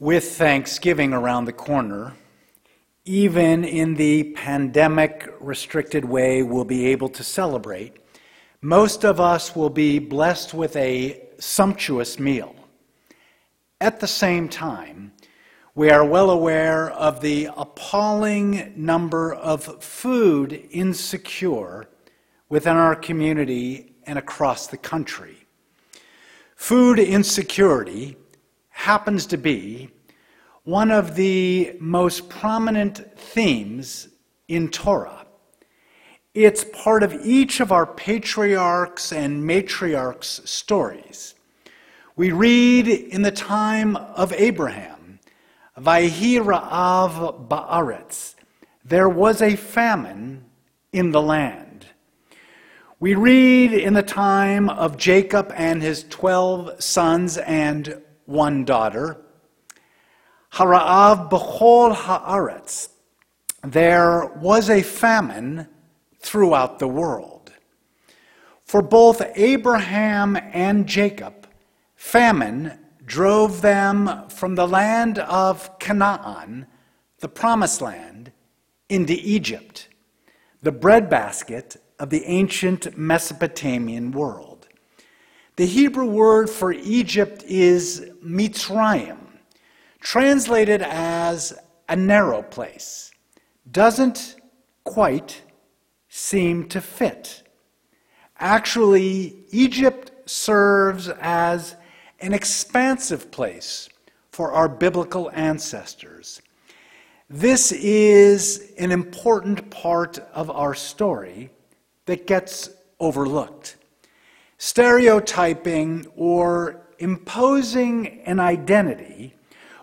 With Thanksgiving around the corner, even in the pandemic restricted way we'll be able to celebrate, most of us will be blessed with a sumptuous meal. At the same time, we are well aware of the appalling number of food insecure within our community and across the country. Food insecurity happens to be one of the most prominent themes in Torah. It's part of each of our patriarchs and matriarchs' stories. We read in the time of Abraham, Vayhi Ra'av Ba'aretz, there was a famine in the land. We read in the time of Jacob and his twelve sons and one daughter. Hara'av b'chol haaretz. There was a famine throughout the world. For both Abraham and Jacob, famine drove them from the land of Canaan, the promised land, into Egypt, the breadbasket of the ancient Mesopotamian world. The Hebrew word for Egypt is Mitzrayim, translated as a narrow place. Doesn't quite seem to fit. Actually, Egypt serves as an expansive place for our biblical ancestors. This is an important part of our story that gets overlooked stereotyping or imposing an identity,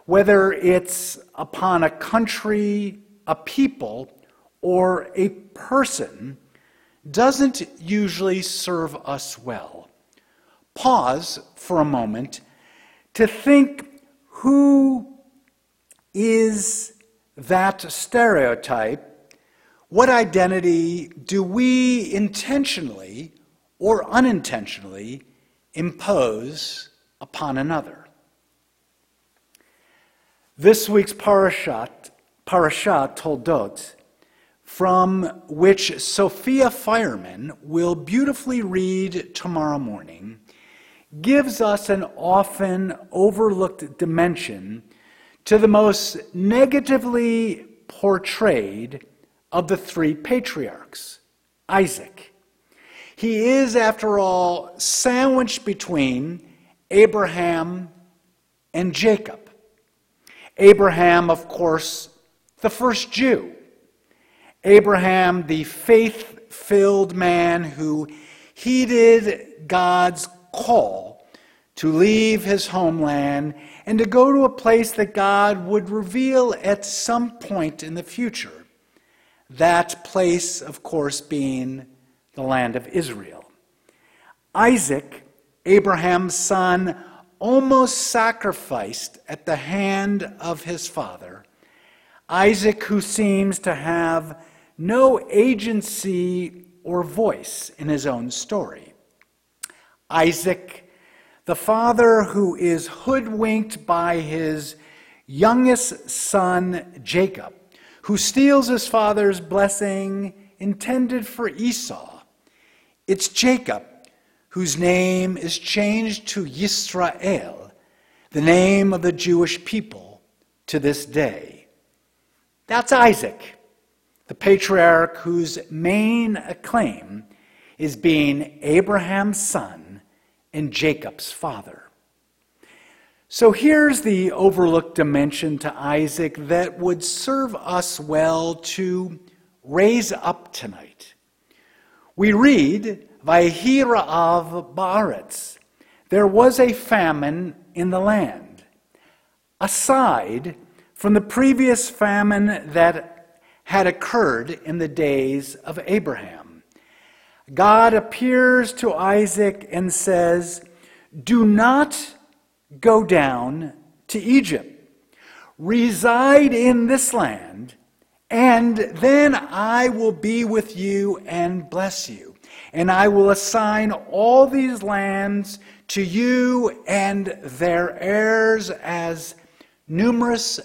whether it's upon a country, a people, or a person, doesn't usually serve us well. Pause for a moment to think who is that stereotype? What identity do we intentionally or unintentionally impose upon another. This week's parashat, parashat Toldot, from which Sophia Fireman will beautifully read tomorrow morning, gives us an often overlooked dimension to the most negatively portrayed of the three patriarchs Isaac. He is, after all, sandwiched between Abraham and Jacob. Abraham, of course, the first Jew. Abraham, the faith filled man who heeded God's call to leave his homeland and to go to a place that God would reveal at some point in the future. That place, of course, being the land of Israel. Isaac, Abraham's son, almost sacrificed at the hand of his father. Isaac, who seems to have no agency or voice in his own story. Isaac, the father who is hoodwinked by his youngest son, Jacob, who steals his father's blessing intended for Esau it's Jacob, whose name is changed to Yisrael, the name of the Jewish people to this day. That's Isaac, the patriarch whose main acclaim is being Abraham's son and Jacob's father. So here's the overlooked dimension to Isaac that would serve us well to raise up tonight. We read, Vayhi Ra'av Ba'aretz. There was a famine in the land, aside from the previous famine that had occurred in the days of Abraham. God appears to Isaac and says, Do not go down to Egypt. Reside in this land and then I will be with you and bless you. And I will assign all these lands to you and their heirs as numerous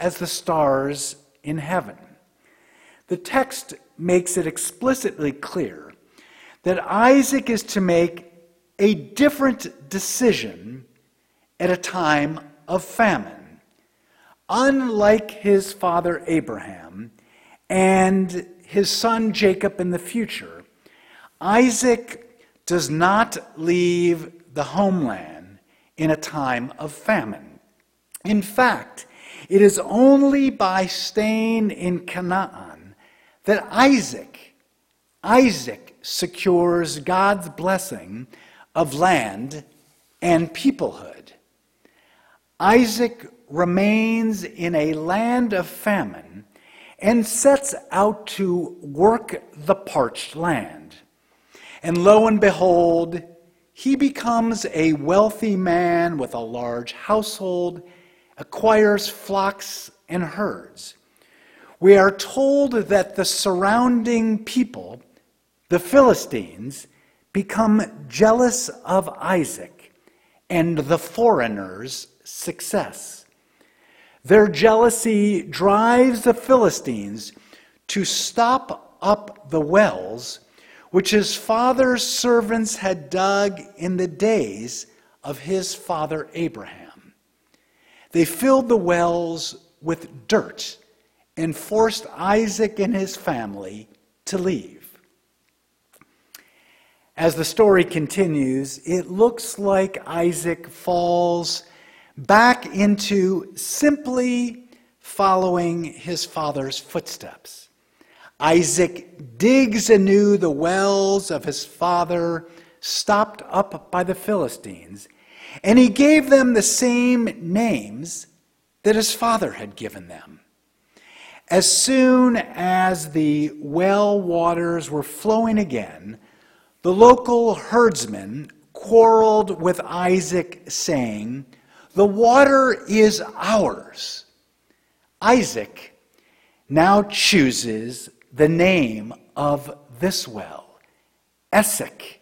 as the stars in heaven. The text makes it explicitly clear that Isaac is to make a different decision at a time of famine. Unlike his father Abraham and his son Jacob in the future, Isaac does not leave the homeland in a time of famine. In fact, it is only by staying in Canaan that Isaac, Isaac secures God's blessing of land and peoplehood. Isaac remains in a land of famine and sets out to work the parched land. And lo and behold, he becomes a wealthy man with a large household, acquires flocks and herds. We are told that the surrounding people, the Philistines, become jealous of Isaac and the foreigner's success. Their jealousy drives the Philistines to stop up the wells which his father's servants had dug in the days of his father Abraham. They filled the wells with dirt and forced Isaac and his family to leave. As the story continues, it looks like Isaac falls back into simply following his father's footsteps. Isaac digs anew the wells of his father, stopped up by the Philistines, and he gave them the same names that his father had given them. As soon as the well waters were flowing again, the local herdsmen quarreled with Isaac, saying, The water is ours. Isaac now chooses the name of this well, Esek,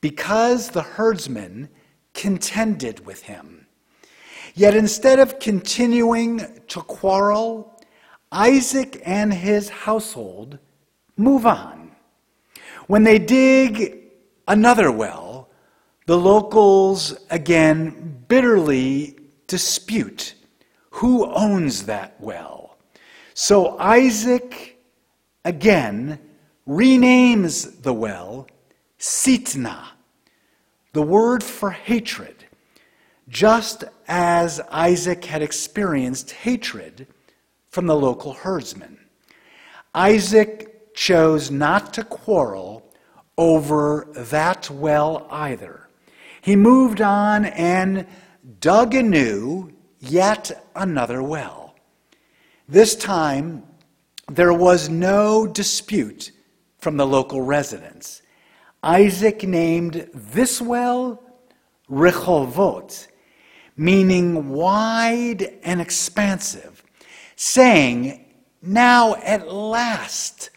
because the herdsmen contended with him. Yet instead of continuing to quarrel, Isaac and his household move on. When they dig another well, the locals again bitterly dispute who owns that well. So Isaac again renames the well Sitna, the word for hatred, just as Isaac had experienced hatred from the local herdsmen. Isaac chose not to quarrel over that well either. He moved on and dug anew yet another well. This time, there was no dispute from the local residents. Isaac named this well Rehovot, meaning wide and expansive, saying, Now at last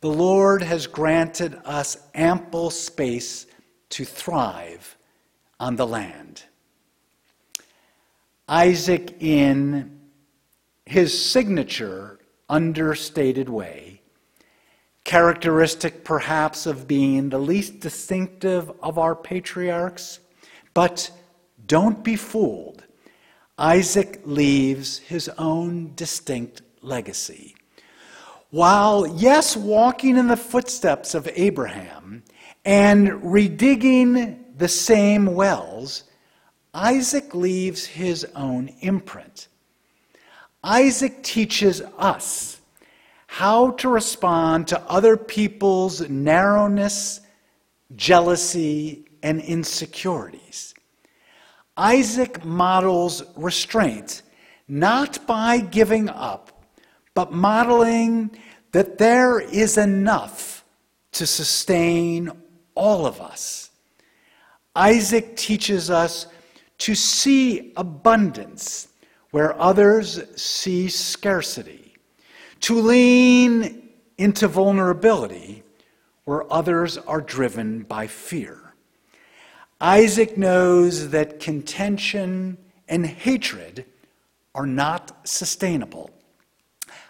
the Lord has granted us ample space to thrive on the land. Isaac, in his signature, understated way, characteristic perhaps of being the least distinctive of our patriarchs, but don't be fooled. Isaac leaves his own distinct legacy. While, yes, walking in the footsteps of Abraham and redigging the same wells, Isaac leaves his own imprint. Isaac teaches us how to respond to other people's narrowness, jealousy, and insecurities. Isaac models restraint not by giving up but modeling that there is enough to sustain all of us. Isaac teaches us to see abundance where others see scarcity, to lean into vulnerability where others are driven by fear. Isaac knows that contention and hatred are not sustainable.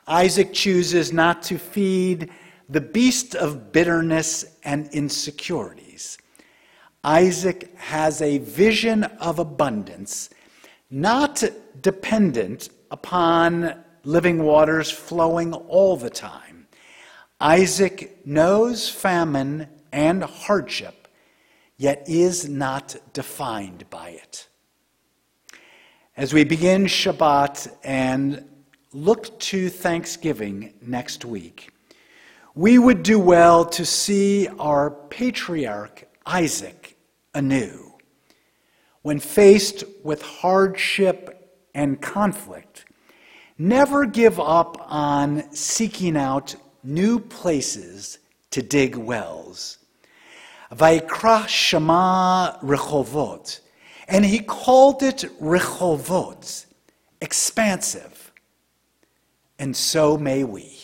Isaac chooses not to feed the beast of bitterness and insecurities. Isaac has a vision of abundance, not dependent upon living waters flowing all the time. Isaac knows famine and hardship, yet is not defined by it. As we begin Shabbat and look to Thanksgiving next week, we would do well to see our patriarch Isaac anew. When faced with hardship and conflict, never give up on seeking out new places to dig wells. Vaikra Shema Rechovot, and he called it Rechovot, expansive. And so may we.